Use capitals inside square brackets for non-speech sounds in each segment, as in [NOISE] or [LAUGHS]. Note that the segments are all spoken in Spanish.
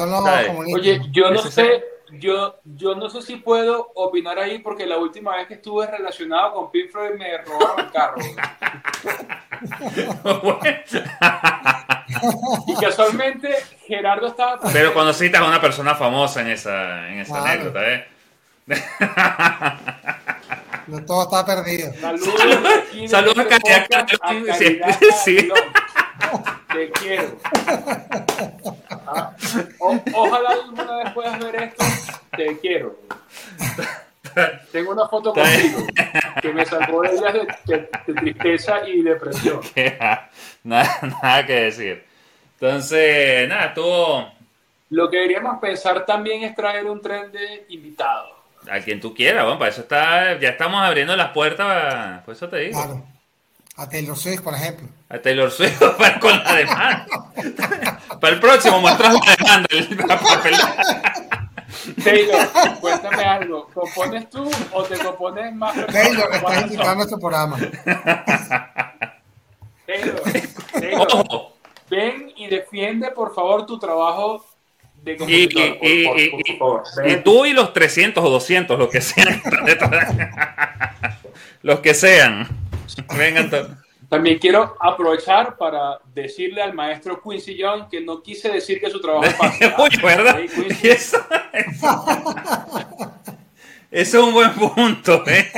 son los ¿Sabes? comunistas. Oye, yo no sé, yo, yo no sé si puedo opinar ahí porque la última vez que estuve relacionado con Pink Floyd me robaron el carro. [LAUGHS] y casualmente Gerardo estaba Pero cuando citas a una persona famosa en esa, en esa Claro. anécdota, ¿eh? No todo está perdido. Saludos, Saludos a este Caridad podcast, a Calderón, Caridad sí, sí. Calderón. Te quiero. [LAUGHS] Ah, o- ojalá alguna vez puedas ver esto. Te quiero. Tengo una foto contigo que me salvó de días de, de- de tristeza y depresión. [LAUGHS] nada, nada que decir. Entonces, nada, estuvo Lo que deberíamos pensar también es traer un tren de invitados. a quien tú quieras, bueno, para eso está, ya estamos abriendo las puertas, por eso te digo. Claro. A Taylor Swift, por ejemplo. A Taylor Swift [LAUGHS] para, con la demanda. para el próximo muestras la demanda. el- Taylor, cuéntame algo. ¿Compones tú o te compones más? Taylor, estás ¿Cuántos invitado a son? nuestro programa. Taylor, [LAUGHS] Taylor, Ojo, ven y defiende por favor tu trabajo de compositor. y- por- y- por- y- por y- favor. y Ven. tú y los 300 o 200, los que sean. [LAUGHS] los que sean. [LAUGHS] Todos. También quiero aprovechar para decirle al maestro Quincy Young que no quise decir que su trabajo es fácil. Oye, ¿verdad? Sí, Quincy. [LAUGHS] Y Eso, [LAUGHS] eso es un buen punto, ¿eh?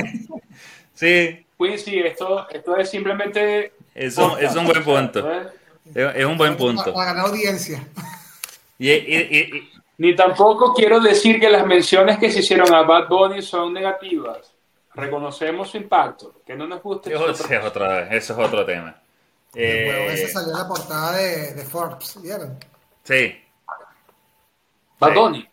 Sí, Quincy, esto, esto es simplemente... eso es un buen punto. Es es un buen Para, punto. para ganar audiencia. Y, y- y- y- Ni tampoco quiero decir que las menciones que se hicieron a Bad Bunny son negativas. Reconocemos su impacto. Que no nos guste. eso, su- es otro, eso es otro tema. El huevo Eh, ese salió en la portada de, de Forbes, ¿vieron? sí, Bad Sí.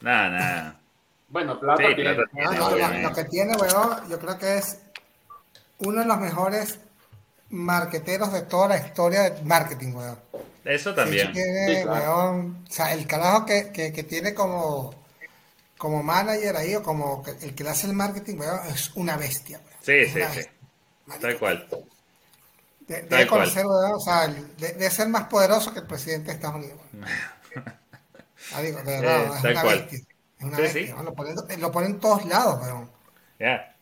Nada, nada. Bueno, plata Sí, tiene. plata. No, no, Tiene, lo, que tiene, weón, yo creo que es uno de los mejores marqueteros de toda la historia de marketing, weón. Eso también. tiene, Sí, claro. weón, o sea, el carajo que, que, que tiene como, como manager ahí o como el que le hace el marketing, weón, es una bestia. Sí, Es sí, una sí. Tal cual. De- Debe conocer, o sea, de, de ser más poderoso que el presidente de Estados Unidos. [LAUGHS] Ah, digo, de verdad, Eh, es tal una cual. bestia. Es una Sí, bestia, sí. Lo pone, lo pone en todos lados, weón. Ya.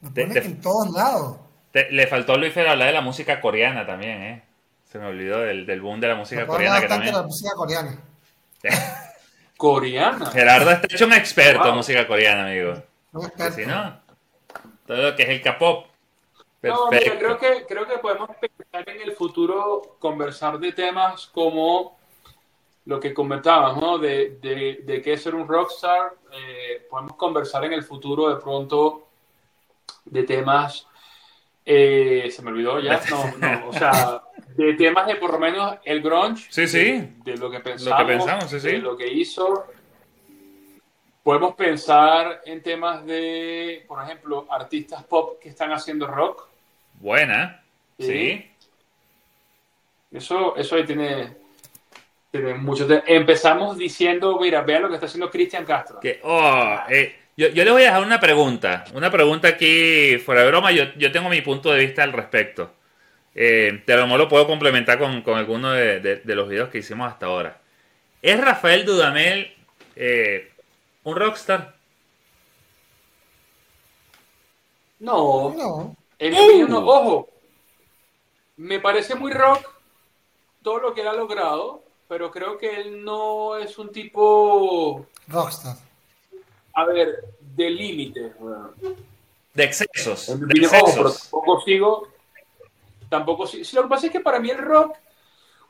Lo De- pone de- en todos lados. Te- le faltó a Luis Fer hablar de la música coreana también, ¿eh? Se me olvidó del, del boom de la música coreana que bastante de la también. música coreana. [LAUGHS] Coreana. Gerardo está hecho un experto en música coreana, amigo. Si no, todo lo que es el K-pop. No, mira, creo que, creo que podemos pensar en el futuro, conversar de temas como lo que comentabas, ¿no? De, de, de qué es ser un rockstar. Eh, podemos conversar en el futuro de pronto de temas. eh, se me olvidó ya. No, no, o sea, [LAUGHS] de temas de por lo menos el grunge. Sí, sí. De, de lo que pensamos. pensamos, sí, sí. De lo que hizo. Podemos pensar en temas de, por ejemplo, artistas pop que están haciendo rock. Buena. Sí. Sí. Eso, eso ahí tiene, tiene mucho. Empezamos diciendo, mira, vea lo que está haciendo Cristian Castro. Que, oh, eh, yo, yo le voy a dejar una pregunta. Una pregunta aquí, fuera de broma, yo, yo tengo mi punto de vista al respecto. Eh, te a lo mejor lo puedo complementar con, con alguno de, de- de los videos que hicimos hasta ahora. ¿Es Rafael Dudamel eh, un rockstar? No, No, en mi opinión, no. Ojo, me parece muy rock todo lo que él ha logrado, pero creo que él no es un tipo, rockstar. a ver, de límites. De excesos. En mi De opinión, ojo, pero excesos. tampoco sigo. Tampoco sigo. Sí, lo que pasa es que para mí el rock,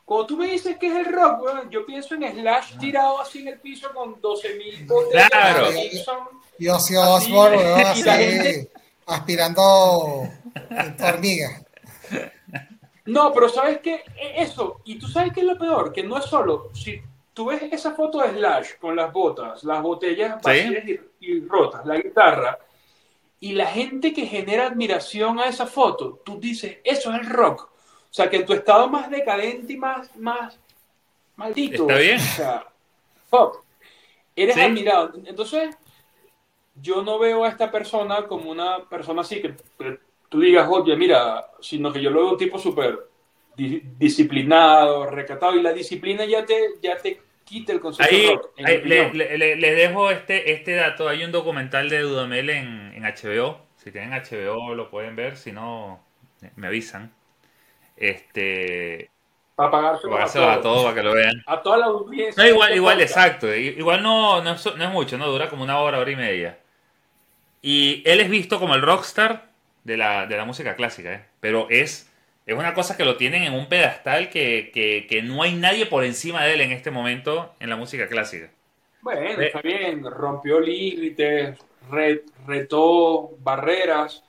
cuando tú me dices que es el rock, weón, yo pienso en Slash tirado así en el piso con 12.000 botellas Claro. de Gibson. Y Ozzy Osbourne, así, [LAUGHS] gente- aspirando hormigas. No, pero ¿sabes qué? E- Eso, y tú sabes qué es lo peor, que no es solo, si tú ves esa foto de Slash con las botas, las botellas vacías y, y rotas, la guitarra, y la gente que genera admiración a esa foto, tú dices, eso es el rock. O sea, que en tu estado más decadente y más, más maldito. Está bien. O sea, fuck, eres Sí. admirado. Entonces, yo no veo a esta persona como una persona así que, que tú digas, oye, mira, sino que yo lo veo un tipo súper di- disciplinado, recatado, y la disciplina ya te, ya te quite el concepto de rock. les dejo este, este dato. Hay un documental de Dudamel en HBO. Si tienen HBO lo pueden ver, si no, me avisan. Este, para pagárselo a, todos para que lo vean. A toda la audiencia. No, igual, igual exacto. Igual no, no, es, mucho, ¿no? Dura como una hora, hora y media. Y él es visto como el rockstar de la, de la música clásica, ¿eh? Pero es, es una cosa que lo tienen en un pedestal que, que, no hay nadie por encima de él en este momento en la música clásica. Bueno, está bien, rompió límites, retó barreras,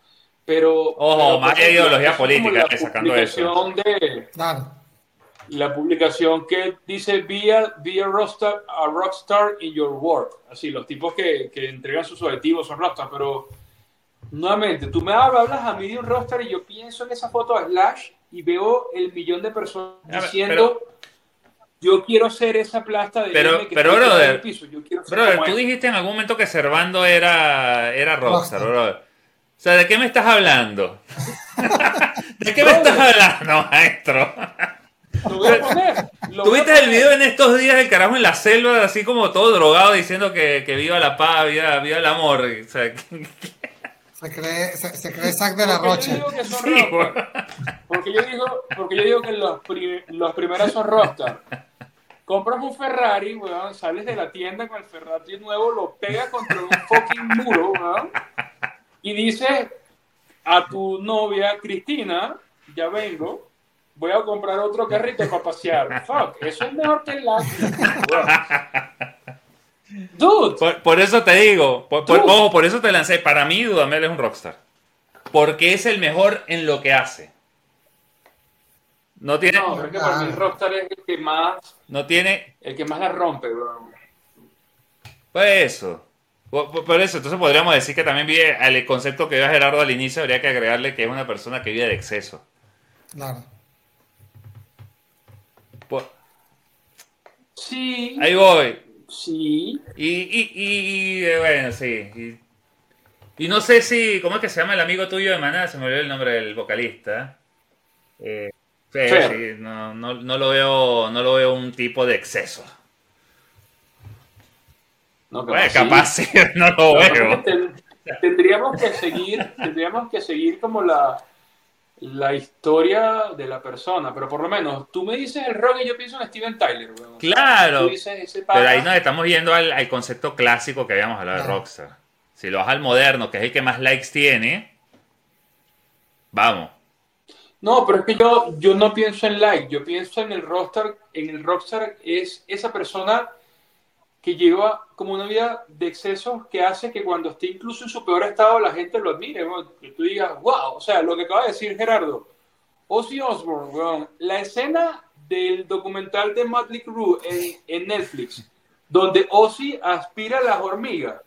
pero... Ojo, más ideología política sacando eso. De, La publicación que dice be a, rockstar, a rockstar in your work. Así, los tipos que, que entregan sus objetivos son rockstar, pero nuevamente, tú me hablas a mí de un rockstar y yo pienso en esa foto de Slash y veo el millón de personas diciendo yo quiero ser esa plasta de pero, que pero brother, piso. Yo quiero brother tú dijiste en algún momento que Servando era, era rockstar, brother. O sea, ¿de qué me estás hablando? [LAUGHS] ¿De qué me estás hablando, maestro? Lo voy a poner. ¿Tuviste el video en estos días del carajo en la selva, así como todo drogado, diciendo que, que viva la paz, viva, viva el amor? O sea, [LAUGHS] se cree, se, se cree Zack de la Rocha. porque, yo digo, porque yo digo que los, los primeros son rockstar compras un Ferrari, weón, sales de la tienda con el Ferrari nuevo, lo pegas contra un fucking muro, weón, y dices a tu novia, Cristina, ya vengo, voy a comprar otro carrito para pasear. Fuck, eso es mejor que el Dude. Por, eso te digo, por, ojo, por eso te lancé. Para mí, Dudamel es un rockstar. Porque es el mejor en lo que hace. No tiene. No, que para mí Rockstar es el que más. No tiene. El que más la rompe, bro. Pues eso. Por, eso, entonces podríamos decir que también vive al concepto que dio Gerardo al inicio, habría que agregarle que es una persona que vive de exceso. Claro. sí. Ahí voy. Sí. Y, y, y, eh, bueno, sí. Y, no sé si, ¿cómo es que se llama el amigo tuyo de Maná? Se me olvidó el nombre del vocalista. Eh, sí, no, no, no, lo veo, no lo veo un tipo de exceso. No, bueno, capaz sí, [LAUGHS] no lo veo. Tendríamos que seguir, tendríamos que seguir como la, la historia de la persona, pero por lo menos tú me dices el rock y yo pienso en Steven Tyler. Claro, pero ahí nos estamos yendo al, concepto clásico que habíamos hablado de Rockstar. Si lo vas al moderno, que es el que más likes tiene, vamos. No, pero es que yo, yo no pienso en like, yo pienso en el rockstar, en el rockstar es esa persona que lleva como una vida de excesos que hace que cuando esté incluso en su peor estado la gente lo admire, que tú digas, wow, o sea, lo que acaba de decir Gerardo, Ozzy Osbourne, la escena del documental de Motley Crue en, en, Netflix, donde Ozzy aspira a las hormigas,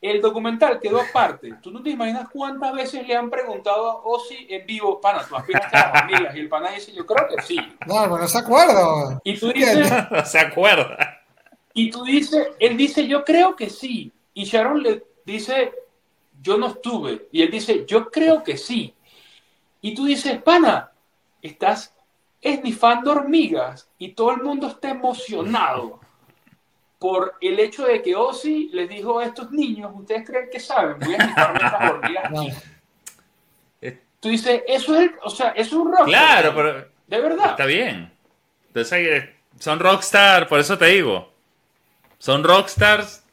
el documental quedó aparte. Tú no te imaginas cuántas veces le han preguntado a Ozzy en vivo, pana, tú aspiras a las hormigas, y el pana dice, yo creo que sí. No, no se acuerda. Y tú dices, [LAUGHS] no se acuerda. Y tú dices, él dice, yo creo que sí. Y Sharon le dice, yo no estuve. Y él dice, yo creo que sí. Y tú dices, pana, estás esnifando hormigas y todo el mundo está emocionado por el hecho de que Ozzy les dijo a estos niños, ustedes creen que saben, voy a esnifar estas hormigas. [LAUGHS] Tú dices, eso es, o sea, es un rock. Claro, pero... De verdad. Está bien. Entonces, son rockstar, por eso te digo. Son rockstars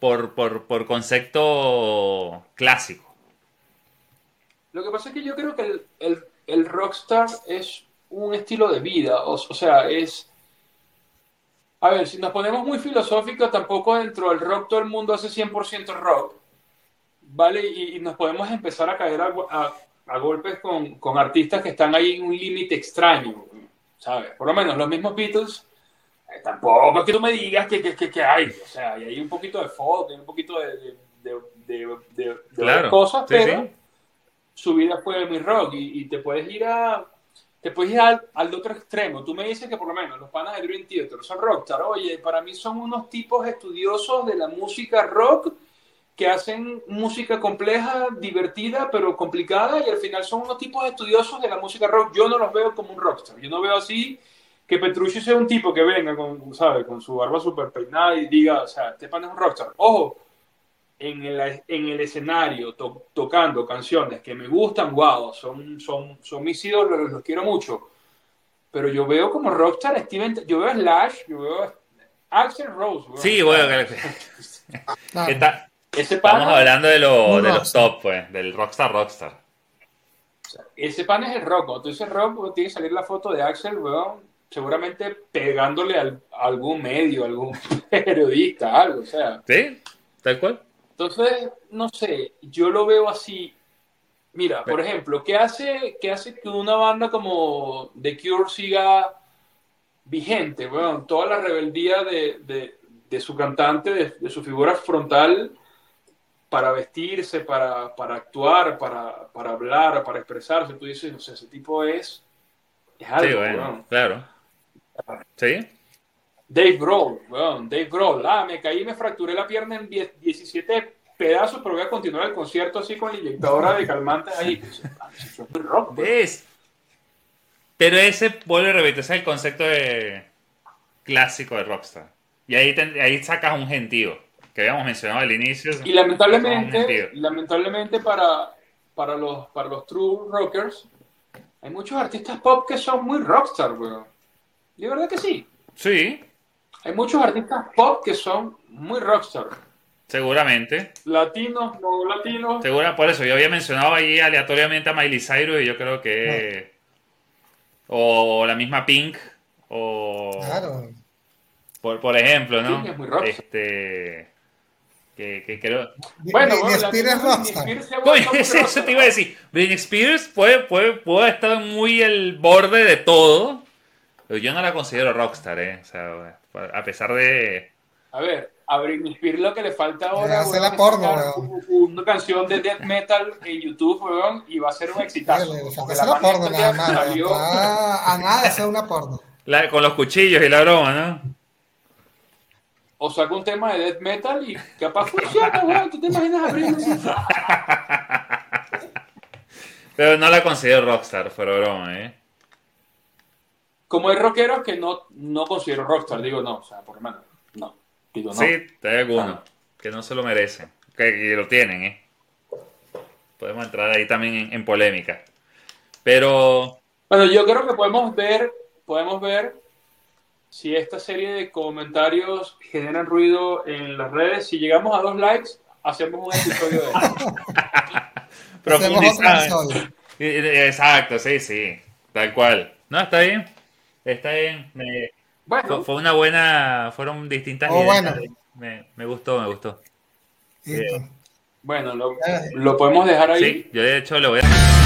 por, por, concepto clásico. Lo que pasa es que yo creo que el, rockstar es un estilo de vida, o, sea, es... A ver, si nos ponemos muy filosóficos, tampoco dentro del rock todo el mundo hace 100% rock, ¿vale? Y, nos podemos empezar a caer a, golpes con, con, artistas que están ahí en un límite extraño, ¿sabes? Por lo menos los mismos Beatles tampoco es que tú me digas que, que, que, hay, o sea, hay un poquito de foto, hay un poquito de, de, de, cosas, pero su vida fue muy rock y, te puedes ir a te puedes ir al, al, otro extremo. Tú me dices que por lo menos los panas de Dream Theater son rockstar. Oye, para mí son unos tipos estudiosos de la música rock que hacen música compleja, divertida, pero complicada y al final son unos tipos estudiosos de la música rock. Yo no los veo como un rockstar. Yo no veo así que Petrucci sea un tipo que venga con, ¿sabe? con su barba super peinada y diga, o sea, este pan es un rockstar. Ojo, en el, en el escenario tocando canciones que me gustan, wow, son, son, son mis ídolos, los, quiero mucho. Pero yo veo como rockstar Steven, yo veo Slash, yo veo Axel Rose. Sí, bueno, [LAUGHS] estamos hablando de, lo, de los top, pues, del rockstar rockstar. ese pan es el rock. Cuando tú dices rock, tiene que salir la foto de Axel, weón, seguramente pegándole a algún medio, algún [LAUGHS] periodista, algo, o sea. Sí, tal cual. Entonces, no sé, yo lo veo así. Mira, por ejemplo, ¿qué hace, qué hace que una banda como The Cure siga vigente? Bueno, toda la rebeldía de, su cantante, de, su figura frontal, para vestirse, para, actuar, para, hablar, para expresarse. Tú dices, no sé, ese tipo es, es algo, sí, bueno, claro. Sí. Dave Grohl, Dave Grohl, ah, me caí y me fracturé la pierna en 17 pedazos, pero voy a continuar el concierto así con la inyectadora de calmantes ahí. ¿Ves? Pero ese vuelve a repetirse el concepto de clásico de Rockstar. Y ahí, ahí sacas un gentío, que habíamos mencionado al inicio. Y lamentablemente, lamentablemente para, para, los, para los true rockers, hay muchos artistas pop que son muy rockstar, weón. De verdad que sí. Sí. Hay muchos artistas pop que son muy rockstar. Seguramente. Latinos, no latinos. Segura, por eso yo había mencionado ahí aleatoriamente a Miley Cyrus y yo creo que. O la misma Pink. O. Claro. Por, por ejemplo, ¿no? Pink es muy rockstar. Este. Que, que creo. Bueno, bueno Spears rockstar. [LAUGHS] eso te iba a decir. Britney Spears puede, puede, puede estar muy el borde de todo. Pero yo no la considero rockstar, ¿eh? O sea, a pesar de... A ver, a Britney Spears lo que le falta ahora es la porno, una canción de death metal en YouTube, weón, y va a ser un exitazo. Es la porno nada más. a nada, es una porno. con los cuchillos y la broma, ¿no? O saca un tema de death metal y capaz funciona, weón. ¿Tú te imaginas a Britney? [LAUGHS] Pero no la considero rockstar, fuera broma, ¿eh? Como hay rockeros que no, no considero rockstar, digo no, o sea, por lo menos, no. Digo, no. Sí, hay algunos que no se lo merecen, que, lo tienen, ¿eh? Podemos entrar ahí también en, polémica. Pero. Bueno, yo creo que podemos ver, podemos ver si esta serie de comentarios generan ruido en las redes. Si llegamos a dos likes, hacemos un episodio de eso. [LAUGHS] Profundizar. Exacto, sí, sí. Tal cual. No, está bien. Está bien. bueno. Fue una buena. Fueron distintas oh, Bueno. Me, me, gustó, me gustó. Bueno, lo, lo, podemos dejar ahí. Sí, yo de hecho lo voy a.